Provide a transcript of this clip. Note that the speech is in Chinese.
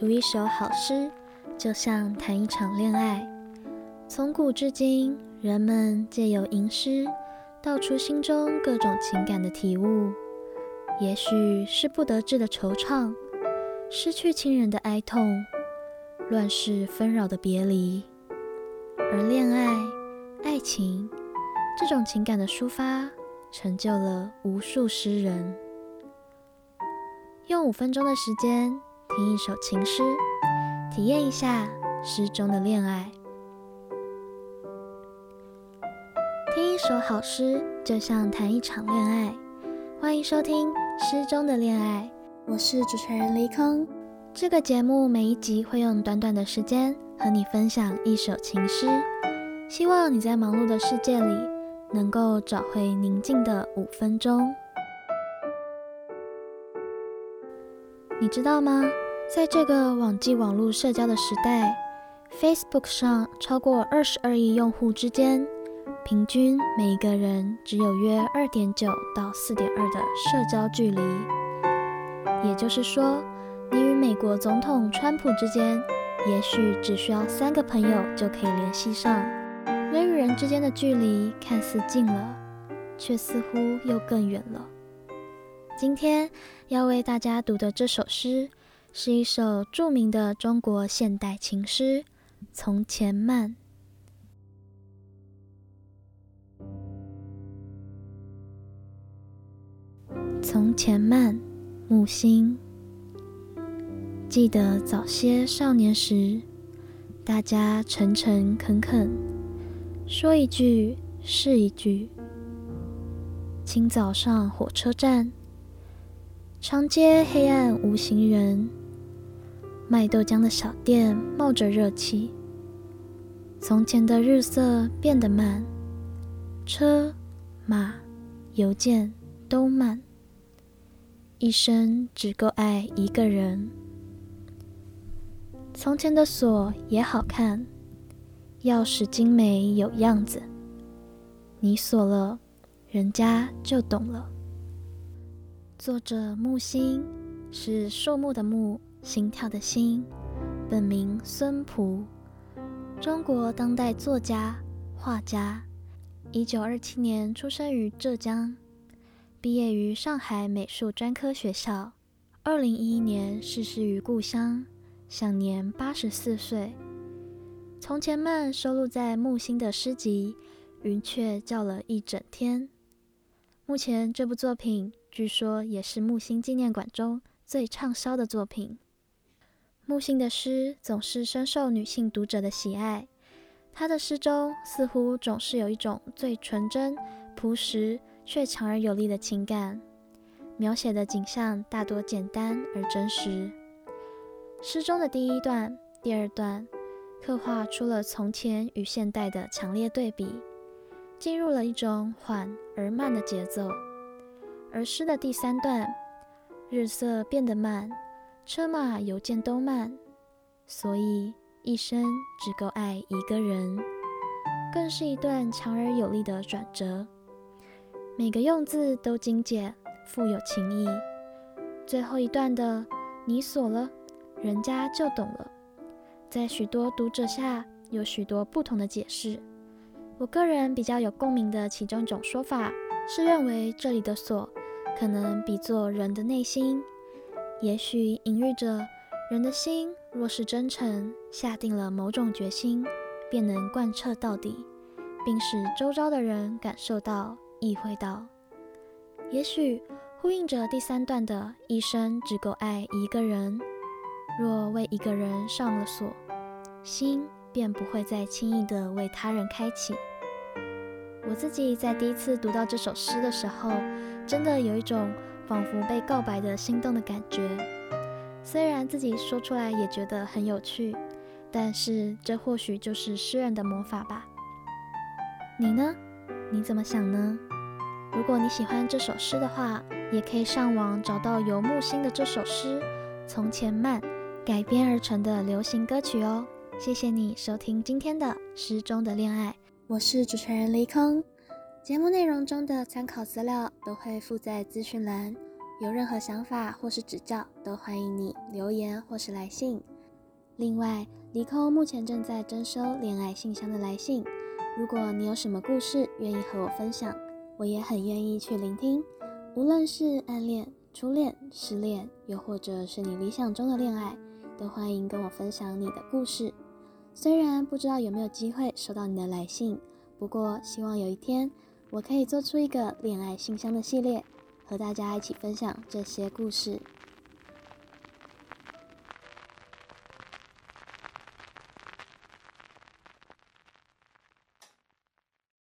读一首好诗，就像谈一场恋爱。从古至今，人们借由吟诗，道出心中各种情感的体悟。也许是不得志的惆怅，失去亲人的哀痛，乱世纷扰的别离。而恋爱、爱情这种情感的抒发，成就了无数诗人。用五分钟的时间听一首情诗，体验一下诗中的恋爱。听一首好诗，就像谈一场恋爱。欢迎收听《诗中的恋爱》，我是主持人离空。这个节目每一集会用短短的时间和你分享一首情诗，希望你在忙碌的世界里能够找回宁静的五分钟。你知道吗？在这个网际网络社交的时代，Facebook 上超过二十二亿用户之间，平均每一个人只有约二点九到四点二的社交距离。也就是说，你与美国总统川普之间，也许只需要三个朋友就可以联系上。人与人之间的距离看似近了，却似乎又更远了。今天要为大家读的这首诗，是一首著名的中国现代情诗《从前慢》。从前慢，木心。记得早些少年时，大家诚诚恳恳，说一句是一句。清早上火车站。长街黑暗无行人，卖豆浆的小店冒着热气。从前的日色变得慢，车马邮件都慢，一生只够爱一个人。从前的锁也好看，钥匙精美有样子，你锁了，人家就懂了。作者木心是树木的木，心跳的心，本名孙璞，中国当代作家、画家。一九二七年出生于浙江，毕业于上海美术专科学校。二零一一年逝世于故乡，享年八十四岁。从前慢收录在木心的诗集《云雀叫了一整天》。目前这部作品。据说也是木心纪念馆中最畅销的作品。木心的诗总是深受女性读者的喜爱，他的诗中似乎总是有一种最纯真、朴实却强而有力的情感，描写的景象大多简单而真实。诗中的第一段、第二段，刻画出了从前与现代的强烈对比，进入了一种缓而慢的节奏。而诗的第三段，日色变得慢，车马邮件都慢，所以一生只够爱一个人，更是一段强而有力的转折。每个用字都精简，富有情意。最后一段的“你锁了，人家就懂了”，在许多读者下有许多不同的解释。我个人比较有共鸣的其中一种说法是认为这里的锁。可能比作人的内心，也许隐喻着人的心若是真诚，下定了某种决心，便能贯彻到底，并使周遭的人感受到、意会到。也许呼应着第三段的一生只够爱一个人，若为一个人上了锁，心便不会再轻易地为他人开启。我自己在第一次读到这首诗的时候，真的有一种仿佛被告白的心动的感觉。虽然自己说出来也觉得很有趣，但是这或许就是诗人的魔法吧。你呢？你怎么想呢？如果你喜欢这首诗的话，也可以上网找到由木心的这首诗《从前慢》改编而成的流行歌曲哦。谢谢你收听今天的《诗中的恋爱》。我是主持人离空，节目内容中的参考资料都会附在资讯栏，有任何想法或是指教，都欢迎你留言或是来信。另外，离空目前正在征收恋爱信箱的来信，如果你有什么故事愿意和我分享，我也很愿意去聆听。无论是暗恋、初恋、失恋，又或者是你理想中的恋爱，都欢迎跟我分享你的故事。虽然不知道有没有机会收到你的来信，不过希望有一天我可以做出一个恋爱信箱的系列，和大家一起分享这些故事。